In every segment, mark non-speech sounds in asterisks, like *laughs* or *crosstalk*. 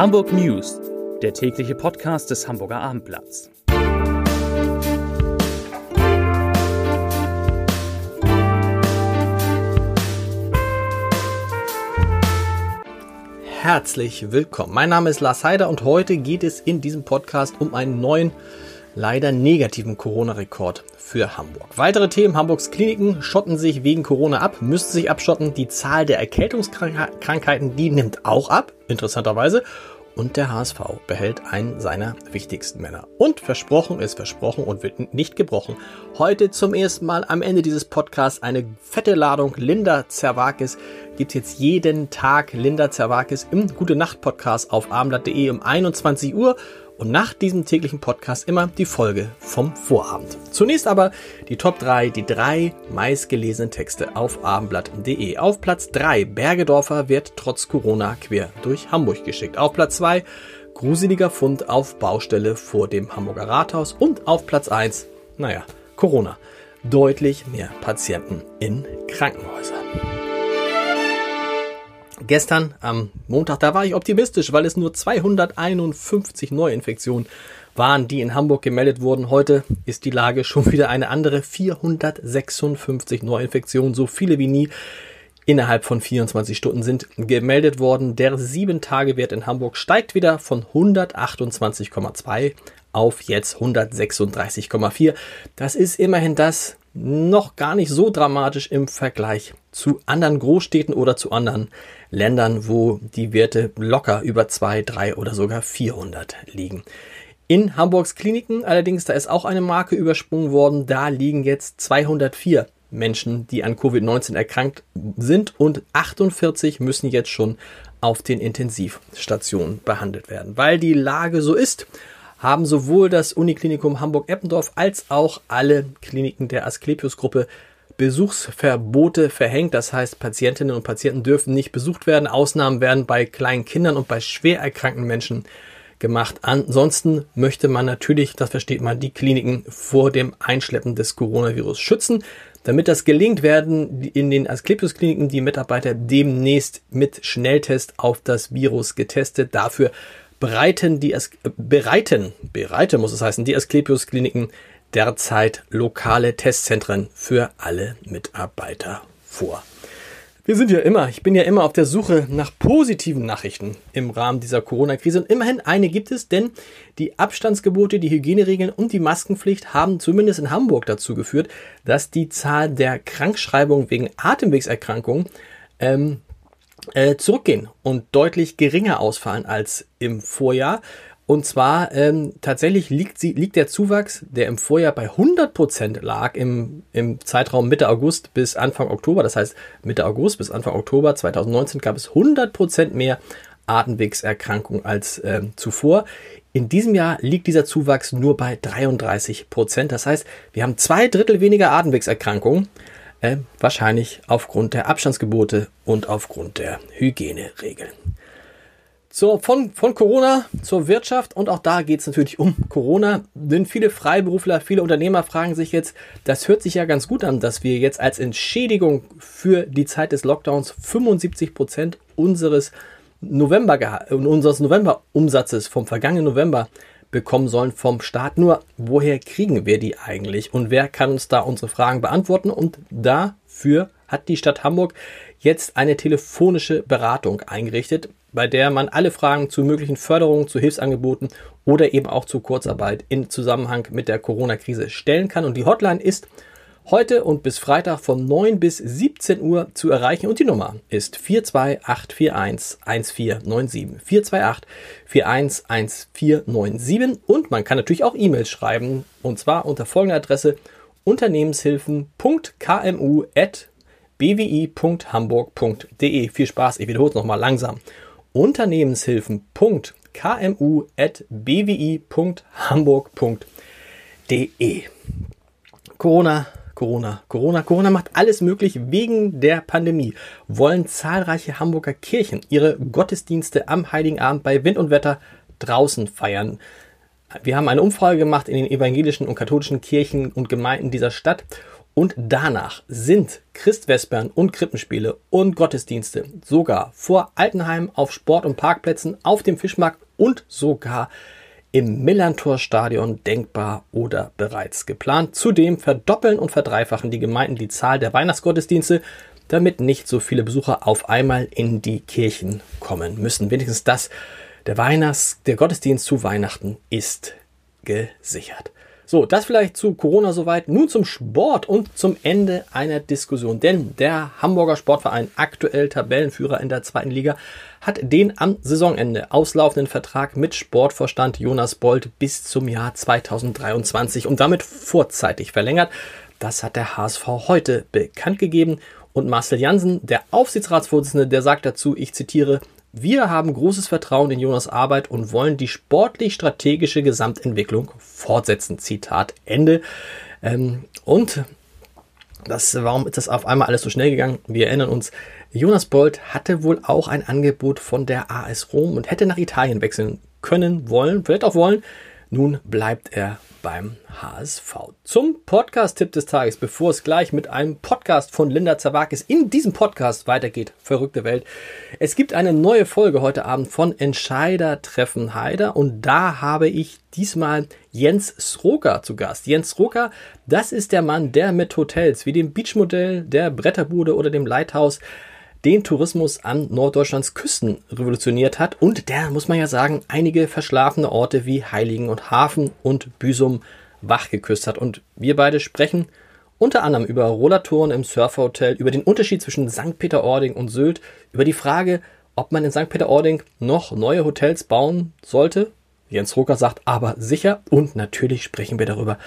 Hamburg News, der tägliche Podcast des Hamburger Abendblatts. Herzlich willkommen. Mein Name ist Lars Heider und heute geht es in diesem Podcast um einen neuen, leider negativen Corona-Rekord für Hamburg. Weitere Themen. Hamburgs Kliniken schotten sich wegen Corona ab, müssten sich abschotten. Die Zahl der Erkältungskrankheiten, die nimmt auch ab, interessanterweise. Und der HSV behält einen seiner wichtigsten Männer. Und versprochen ist versprochen und wird nicht gebrochen. Heute zum ersten Mal am Ende dieses Podcasts eine fette Ladung Linda Zerwakis. Gibt jetzt jeden Tag Linda Zerwakis im Gute Nacht Podcast auf abendblatt.de um 21 Uhr und nach diesem täglichen Podcast immer die Folge vom Vorabend. Zunächst aber die Top 3, die drei meistgelesenen Texte auf abendblatt.de. Auf Platz 3 Bergedorfer wird trotz Corona quer durch Hamburg geschickt. Auf Platz 2 gruseliger Fund auf Baustelle vor dem Hamburger Rathaus und auf Platz 1, naja, Corona. Deutlich mehr Patienten in Krankenhäusern. Gestern am Montag, da war ich optimistisch, weil es nur 251 Neuinfektionen waren, die in Hamburg gemeldet wurden. Heute ist die Lage schon wieder eine andere. 456 Neuinfektionen, so viele wie nie innerhalb von 24 Stunden sind gemeldet worden. Der 7-Tage-Wert in Hamburg steigt wieder von 128,2 auf jetzt 136,4. Das ist immerhin das noch gar nicht so dramatisch im Vergleich zu anderen Großstädten oder zu anderen Ländern, wo die Werte locker über 2, 3 oder sogar 400 liegen. In Hamburgs Kliniken allerdings, da ist auch eine Marke übersprungen worden. Da liegen jetzt 204 Menschen, die an Covid-19 erkrankt sind und 48 müssen jetzt schon auf den Intensivstationen behandelt werden. Weil die Lage so ist, haben sowohl das Uniklinikum Hamburg-Eppendorf als auch alle Kliniken der Asklepios-Gruppe Besuchsverbote verhängt. Das heißt, Patientinnen und Patienten dürfen nicht besucht werden. Ausnahmen werden bei kleinen Kindern und bei schwer erkrankten Menschen gemacht. Ansonsten möchte man natürlich, das versteht man, die Kliniken vor dem Einschleppen des Coronavirus schützen. Damit das gelingt, werden in den Asklepios-Kliniken die Mitarbeiter demnächst mit Schnelltest auf das Virus getestet. Dafür bereiten die As bereiten, bereiten muss es heißen, die Asklepios-Kliniken derzeit lokale Testzentren für alle Mitarbeiter vor. Wir sind ja immer, ich bin ja immer auf der Suche nach positiven Nachrichten im Rahmen dieser Corona-Krise und immerhin eine gibt es, denn die Abstandsgebote, die Hygieneregeln und die Maskenpflicht haben zumindest in Hamburg dazu geführt, dass die Zahl der Krankschreibungen wegen Atemwegserkrankungen ähm, äh, zurückgehen und deutlich geringer ausfallen als im Vorjahr. Und zwar ähm, tatsächlich liegt, sie, liegt der Zuwachs, der im Vorjahr bei 100 Prozent lag im, im Zeitraum Mitte August bis Anfang Oktober. Das heißt, Mitte August bis Anfang Oktober 2019 gab es 100 Prozent mehr Atemwegserkrankungen als ähm, zuvor. In diesem Jahr liegt dieser Zuwachs nur bei 33%. Prozent. Das heißt, wir haben zwei Drittel weniger Atemwegserkrankungen. Äh, wahrscheinlich aufgrund der Abstandsgebote und aufgrund der Hygieneregeln. So, von, von Corona zur Wirtschaft und auch da geht es natürlich um Corona. Denn viele Freiberufler, viele Unternehmer fragen sich jetzt, das hört sich ja ganz gut an, dass wir jetzt als Entschädigung für die Zeit des Lockdowns 75 Prozent unseres November, unseres November-Umsatzes vom vergangenen November bekommen sollen vom Staat. Nur, woher kriegen wir die eigentlich? Und wer kann uns da unsere Fragen beantworten? Und dafür hat die Stadt Hamburg jetzt eine telefonische Beratung eingerichtet bei der man alle Fragen zu möglichen Förderungen, zu Hilfsangeboten oder eben auch zur Kurzarbeit in Zusammenhang mit der Corona-Krise stellen kann. Und die Hotline ist heute und bis Freitag von 9 bis 17 Uhr zu erreichen und die Nummer ist 42841 1497. 428 1497 und man kann natürlich auch E-Mails schreiben und zwar unter folgender Adresse unternehmenshilfen.kmu@bwi.hamburg.de. Viel Spaß, ich wiederhole es nochmal langsam unternehmenshilfen.kmu.bwi.hamburg.de. Corona, Corona, Corona, Corona macht alles möglich wegen der Pandemie. Wollen zahlreiche Hamburger Kirchen ihre Gottesdienste am Heiligen Abend bei Wind und Wetter draußen feiern. Wir haben eine Umfrage gemacht in den evangelischen und katholischen Kirchen und Gemeinden dieser Stadt Und danach sind Christvespern und Krippenspiele und Gottesdienste sogar vor Altenheim auf Sport- und Parkplätzen, auf dem Fischmarkt und sogar im Millantor-Stadion denkbar oder bereits geplant. Zudem verdoppeln und verdreifachen die Gemeinden die Zahl der Weihnachtsgottesdienste, damit nicht so viele Besucher auf einmal in die Kirchen kommen müssen. Wenigstens das, der Weihnachts-, der Gottesdienst zu Weihnachten ist gesichert. So, das vielleicht zu Corona soweit. Nun zum Sport und zum Ende einer Diskussion. Denn der Hamburger Sportverein, aktuell Tabellenführer in der zweiten Liga, hat den am Saisonende auslaufenden Vertrag mit Sportvorstand Jonas Bold bis zum Jahr 2023 und damit vorzeitig verlängert. Das hat der HSV heute bekannt gegeben. Und Marcel Jansen, der Aufsichtsratsvorsitzende, der sagt dazu, ich zitiere, wir haben großes Vertrauen in Jonas Arbeit und wollen die sportlich-strategische Gesamtentwicklung fortsetzen. Zitat Ende. Ähm, und das, warum ist das auf einmal alles so schnell gegangen? Wir erinnern uns, Jonas Bolt hatte wohl auch ein Angebot von der AS Rom und hätte nach Italien wechseln können, wollen, vielleicht auch wollen. Nun bleibt er beim HSV. Zum Podcast-Tipp des Tages, bevor es gleich mit einem Podcast von Linda Zawakis in diesem Podcast weitergeht. Verrückte Welt. Es gibt eine neue Folge heute Abend von Entscheider treffen Heider und da habe ich diesmal Jens Sroka zu Gast. Jens Sroka, das ist der Mann, der mit Hotels wie dem Beachmodell, der Bretterbude oder dem Lighthouse den Tourismus an Norddeutschlands Küsten revolutioniert hat und der, muss man ja sagen, einige verschlafene Orte wie Heiligen und Hafen und Büsum wachgeküsst hat. Und wir beide sprechen unter anderem über Rollatoren im Surferhotel, über den Unterschied zwischen St. Peter-Ording und Sylt, über die Frage, ob man in St. Peter-Ording noch neue Hotels bauen sollte. Jens Rucker sagt aber sicher und natürlich sprechen wir darüber,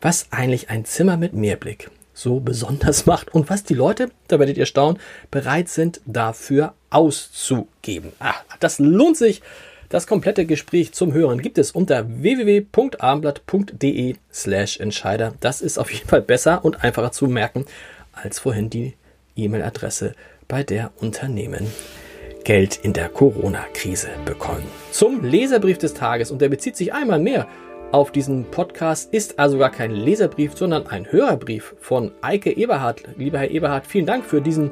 was eigentlich ein Zimmer mit Meerblick so besonders *laughs* macht und was die Leute, da werdet ihr staunen, bereit sind dafür auszugeben. Ah, das lohnt sich. Das komplette Gespräch zum Hören gibt es unter www.abendblatt.de slash Entscheider. Das ist auf jeden Fall besser und einfacher zu merken als vorhin die E-Mail-Adresse, bei der Unternehmen Geld in der Corona-Krise bekommen. Zum Leserbrief des Tages und der bezieht sich einmal mehr auf diesem Podcast ist also gar kein Leserbrief, sondern ein Hörerbrief von Eike Eberhardt. Lieber Herr Eberhardt, vielen Dank für diesen,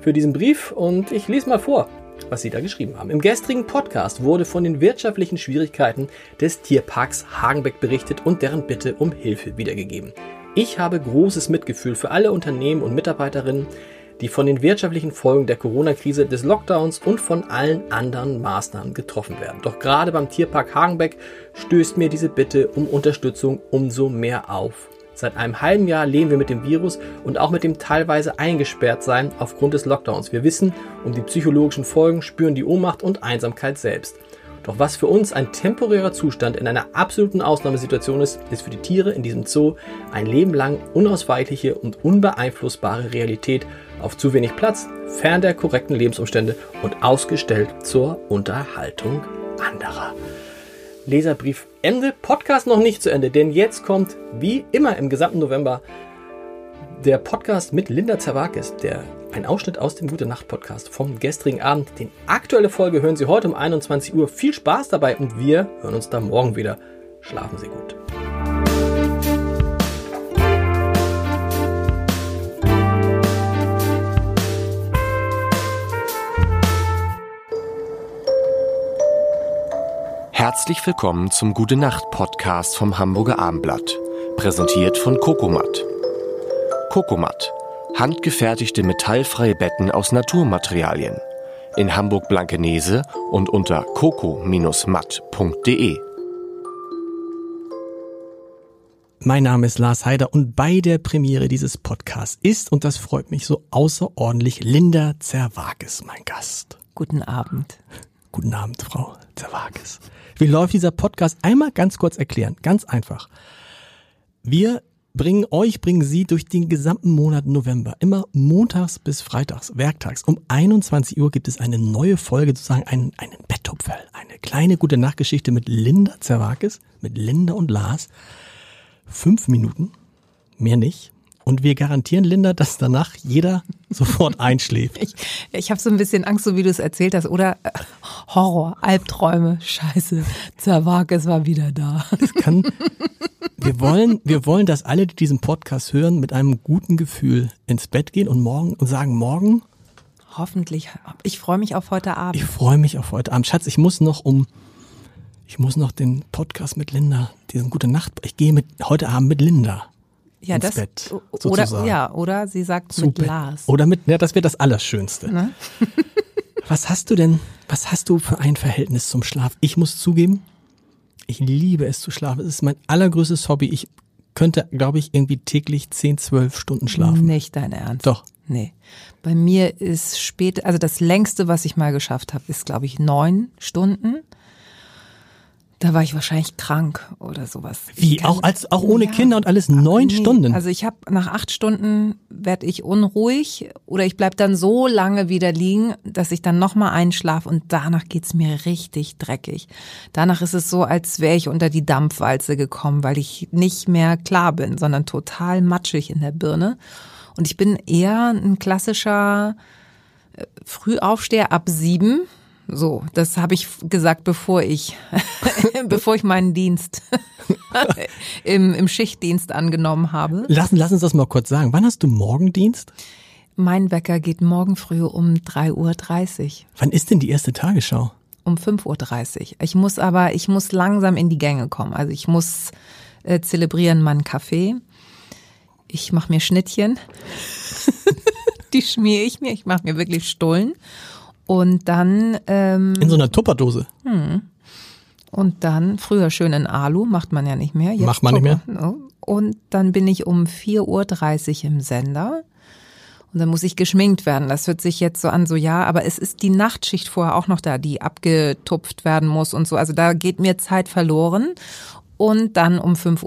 für diesen Brief und ich lese mal vor, was Sie da geschrieben haben. Im gestrigen Podcast wurde von den wirtschaftlichen Schwierigkeiten des Tierparks Hagenbeck berichtet und deren Bitte um Hilfe wiedergegeben. Ich habe großes Mitgefühl für alle Unternehmen und Mitarbeiterinnen, die von den wirtschaftlichen Folgen der Corona-Krise, des Lockdowns und von allen anderen Maßnahmen getroffen werden. Doch gerade beim Tierpark Hagenbeck stößt mir diese Bitte um Unterstützung umso mehr auf. Seit einem halben Jahr leben wir mit dem Virus und auch mit dem teilweise eingesperrt sein aufgrund des Lockdowns. Wir wissen um die psychologischen Folgen, spüren die Ohnmacht und Einsamkeit selbst. Doch was für uns ein temporärer Zustand in einer absoluten Ausnahmesituation ist, ist für die Tiere in diesem Zoo ein Leben lang unausweichliche und unbeeinflussbare Realität auf zu wenig Platz, fern der korrekten Lebensumstände und ausgestellt zur Unterhaltung anderer. Leserbrief Ende, Podcast noch nicht zu Ende, denn jetzt kommt, wie immer im gesamten November, der Podcast mit Linda Zawakis, der ein Ausschnitt aus dem Gute Nacht Podcast vom gestrigen Abend. Die aktuelle Folge hören Sie heute um 21 Uhr. Viel Spaß dabei und wir hören uns dann morgen wieder. Schlafen Sie gut. Herzlich willkommen zum Gute Nacht Podcast vom Hamburger Abendblatt, präsentiert von Kokomat. Kokomat, handgefertigte metallfreie Betten aus Naturmaterialien. In Hamburg Blankenese und unter coco-matt.de. Mein Name ist Lars Heider und bei der Premiere dieses Podcasts ist, und das freut mich so außerordentlich, Linda Zerwakis, mein Gast. Guten Abend. Guten Abend, Frau Zerwakis. Wie läuft dieser Podcast? Einmal ganz kurz erklären, ganz einfach. Wir bringen euch, bringen Sie durch den gesamten Monat November, immer montags bis freitags, werktags. Um 21 Uhr gibt es eine neue Folge, sozusagen einen, einen Betthupferl, eine kleine gute Nachtgeschichte mit Linda Zerwakis, mit Linda und Lars. Fünf Minuten, mehr nicht. Und wir garantieren, Linda, dass danach jeder *laughs* sofort einschläft. Ich, ich habe so ein bisschen Angst, so wie du es erzählt hast, oder Horror, Albträume, Scheiße, Zerwag, es war wieder da. Es kann, *laughs* wir wollen, wir wollen, dass alle, die diesen Podcast hören, mit einem guten Gefühl ins Bett gehen und morgen und sagen, morgen, Hoffentlich. Ich freue mich auf heute Abend. ich freue mich auf heute Abend. Schatz, ich muss noch um, ich muss noch den Podcast mit Linda, diesen gute Nacht, ich gehe mit, heute Abend mit Linda. ja, ins das, Bett, oder, sozusagen. ja, oder sie sagt zu mit Bett. Lars. Oder mit, ja, das wäre das Allerschönste. Ne? Was hast du denn, was hast du für ein Verhältnis zum Schlaf? Ich muss zugeben, ich liebe es zu schlafen. Es ist mein allergrößtes Hobby. Ich könnte, glaube ich, irgendwie täglich 10, 12 Stunden schlafen. Nicht dein Ernst. Doch. Nee. Bei mir ist spät, also das längste, was ich mal geschafft habe, ist, glaube ich, neun Stunden. Da war ich wahrscheinlich krank oder sowas. Wie? Auch als, auch ohne Ja. Kinder und alles neun Nee, Stunden? Also ich habe nach acht Stunden werde ich unruhig oder ich bleib dann so lange wieder liegen, dass ich dann nochmal einschlafe und danach geht's mir richtig dreckig. Danach ist es so, als wäre ich unter die Dampfwalze gekommen, weil ich nicht mehr klar bin, sondern total matschig in der Birne. Und ich bin eher ein klassischer äh, Frühaufsteher ab sieben. So, das habe ich gesagt, bevor ich, *laughs* bevor ich meinen Dienst *laughs* im, im Schichtdienst angenommen habe. lass, lass uns das mal kurz sagen. Wann hast du Morgendienst? Mein Wecker geht morgen früh um 3.30 Uhr, Wann ist denn die erste Tagesschau? um 5.30 Uhr. Ich muss aber, ich muss langsam in die Gänge kommen. Also ich muss äh, zelebrieren meinen Kaffee. Ich mache mir Schnittchen. *laughs* die schmiere ich mir. Ich mache mir wirklich Stullen. Und dann ähm, In so einer Tupperdose. Und dann, früher schön in Alu, macht man ja nicht mehr. Jetzt Macht man nicht mehr. Tupper, ne? Und dann bin ich um 4.30 Uhr im Sender. Und dann muss ich geschminkt werden. Das hört sich jetzt so an, so ja, aber es ist die Nachtschicht vorher auch noch da, die abgetupft werden muss und so. Also da geht mir Zeit verloren. Und dann um 5.30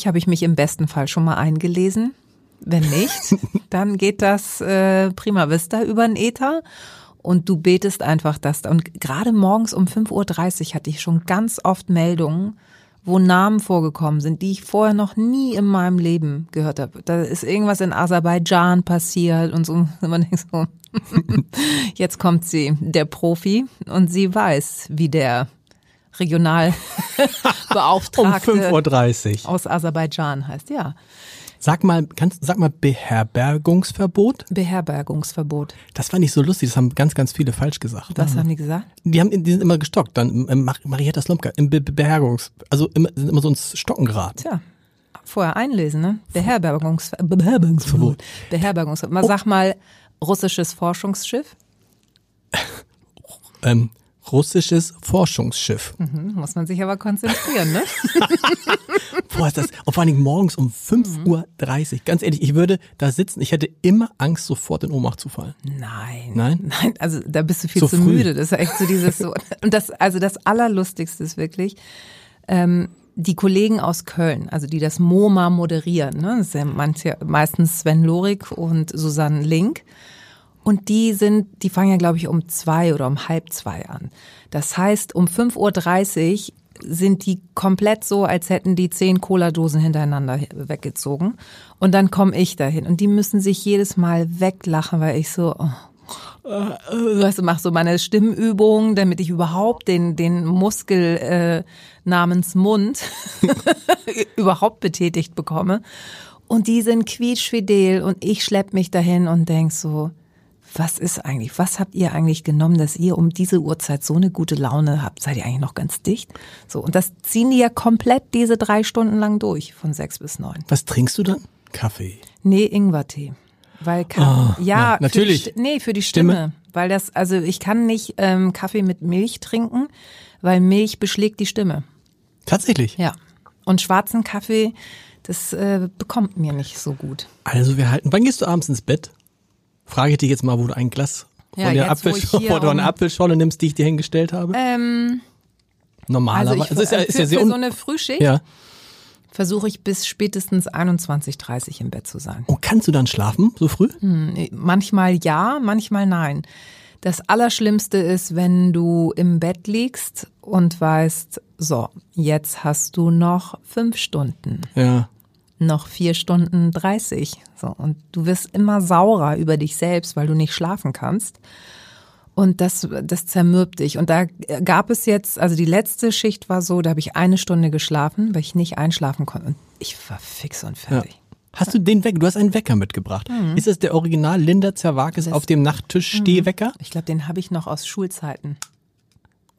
Uhr habe ich mich im besten Fall schon mal eingelesen. Wenn nicht, *laughs* dann geht das äh, prima vista über den Äther und du betest einfach das. Und gerade morgens um 5.30 Uhr hatte ich schon ganz oft Meldungen, wo Namen vorgekommen sind, die ich vorher noch nie in meinem Leben gehört habe. Da ist irgendwas in Aserbaidschan passiert und so. Und man denkt so, *laughs* jetzt kommt sie, der Profi, und sie weiß, wie der *laughs* Um Regionalbeauftragte 5.30 Uhr. aus Aserbaidschan heißt. Ja, Sag mal, kannst, sag mal Beherbergungsverbot? Beherbergungsverbot. Das fand ich so lustig. Das haben ganz, ganz viele falsch gesagt. Was haben die gesagt? Die haben, die sind immer gestockt. Dann ähm, Mar- Marietta Slomka im Be Be Beherbergungs, also immer, sind immer so ins Stocken geraten. Tja, vorher einlesen, ne? Beherbergungs Beherbergungsverbot. Beherbergungsverbot. Mal sag mal, russisches Forschungsschiff. *laughs* Ähm, russisches Forschungsschiff. Hm, muss man sich aber konzentrieren, ne? *laughs* Boah, ist das, und vor allen Dingen morgens um 5.30 Uhr. Ganz ehrlich, ich würde da sitzen, ich hätte immer Angst, sofort in Ohnmacht zu fallen. Nein. Nein? Nein, also da bist du viel So zu früh. müde. Das ist echt so dieses so. *laughs* Und das, also das Allerlustigste ist wirklich, ähm, die Kollegen aus Köln, also die das MoMA moderieren, ne? Das ja manche, meistens Sven Lorik und Susanne Link. Und die sind, die fangen ja, glaube ich, um zwei oder um halb zwei an. Das heißt, um 5.30 Uhr sind die komplett so, als hätten die zehn Cola-Dosen hintereinander weggezogen. Und dann komme ich dahin. Und die müssen sich jedes Mal weglachen, weil ich so, oh, weißt du, mach so meine Stimmübung, damit ich überhaupt den, den Muskel äh, namens Mund *laughs* überhaupt betätigt bekomme. Und die sind quietschfidel und ich schlepp mich dahin und denk so, was ist eigentlich, was habt ihr eigentlich genommen, dass ihr um diese Uhrzeit so eine gute Laune habt? Seid ihr eigentlich noch ganz dicht? So, und das ziehen die ja komplett diese drei Stunden lang durch, von sechs bis neun. Was trinkst du dann? Kaffee. Nee, Ingwertee. Weil Ka Ah, ja, ja, natürlich. Für die, nee, für die Stimme. Stimme. Weil das, also ich kann nicht ähm, Kaffee mit Milch trinken, weil Milch beschlägt die Stimme. Tatsächlich. Ja. Und schwarzen Kaffee, das äh, bekommt mir nicht so gut. Also wir halten. Wann gehst du abends ins Bett? Frage ich dich jetzt mal, wo du ein Glas von Ja, der jetzt, wo ich Apfelschorle, *laughs* wo du eine Apfelschorle nimmst, die ich dir hingestellt habe? Ähm, also Normalerweise. ich, es ist ja, äh, ist für, ja sehr für so eine Frühschicht ja. versuche ich bis spätestens 21.30 im Bett zu sein. Und kannst du dann schlafen so früh? Hm. Manchmal ja, manchmal nein. Das Allerschlimmste ist, wenn du im Bett liegst und weißt, so, jetzt hast du noch fünf Stunden, Ja. Noch vier Stunden dreißig. So, und du wirst immer saurer über dich selbst, weil du nicht schlafen kannst. Und das, das zermürbt dich. Und da gab es jetzt, also die letzte Schicht war so, da habe ich eine Stunde geschlafen, weil ich nicht einschlafen konnte. Und ich war fix und fertig. Ja. Hast du den Wecker? Du hast einen Wecker mitgebracht. Mhm. Ist das der Original Linda Zerwakis auf dem Nachttisch Stehwecker? Ich glaube, den habe ich noch aus Schulzeiten.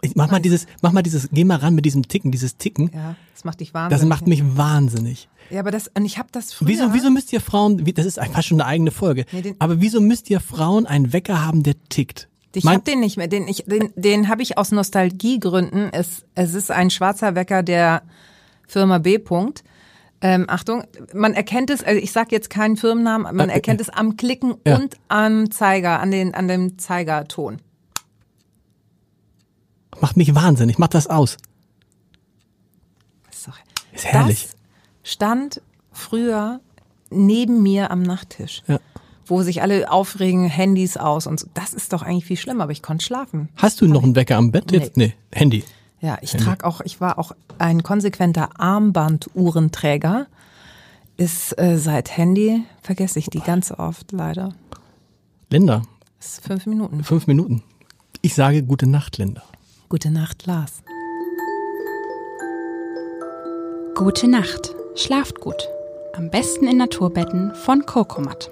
Ich mach mal dieses, mach mal dieses, geh mal ran mit diesem Ticken, dieses Ticken. Ja, das macht dich wahnsinnig. Das macht mich wahnsinnig. Ja, aber das, und ich habe das früher. Wieso, wieso müsst ihr Frauen, das ist fast schon eine eigene Folge, Nee, aber wieso müsst ihr Frauen einen Wecker haben, der tickt? Ich habe den nicht mehr. Den, ich, den, den habe ich aus Nostalgiegründen. Es, es ist ein schwarzer Wecker der Firma B. Punkt. Ähm, Achtung, man erkennt es, also ich sage jetzt keinen Firmennamen, man Äh, erkennt es am Klicken ja. und am Zeiger, an, den, an dem Zeigerton. Macht mich wahnsinnig, macht das aus. Ist, doch, Ist herrlich. Das stand früher neben mir am Nachttisch, Ja. wo sich alle aufregen, Handys aus und so. Das ist doch eigentlich viel schlimmer, aber ich konnte schlafen. Hast du noch einen Wecker am Bett jetzt? Nee, Handy. Ja, ich trage auch, ich war auch ein konsequenter Armbanduhrenträger. Ist äh, seit Handy, vergesse ich die ganz oft, leider. Linda, Ist fünf Minuten. fünf Minuten. Ich sage gute Nacht, Linda. Gute Nacht, Lars. Gute Nacht. Schlaft gut. Am besten in Naturbetten von Kokomat.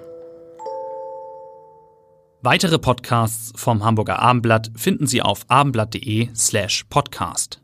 Weitere Podcasts vom Hamburger Abendblatt finden Sie auf abendblatt.de slash podcast.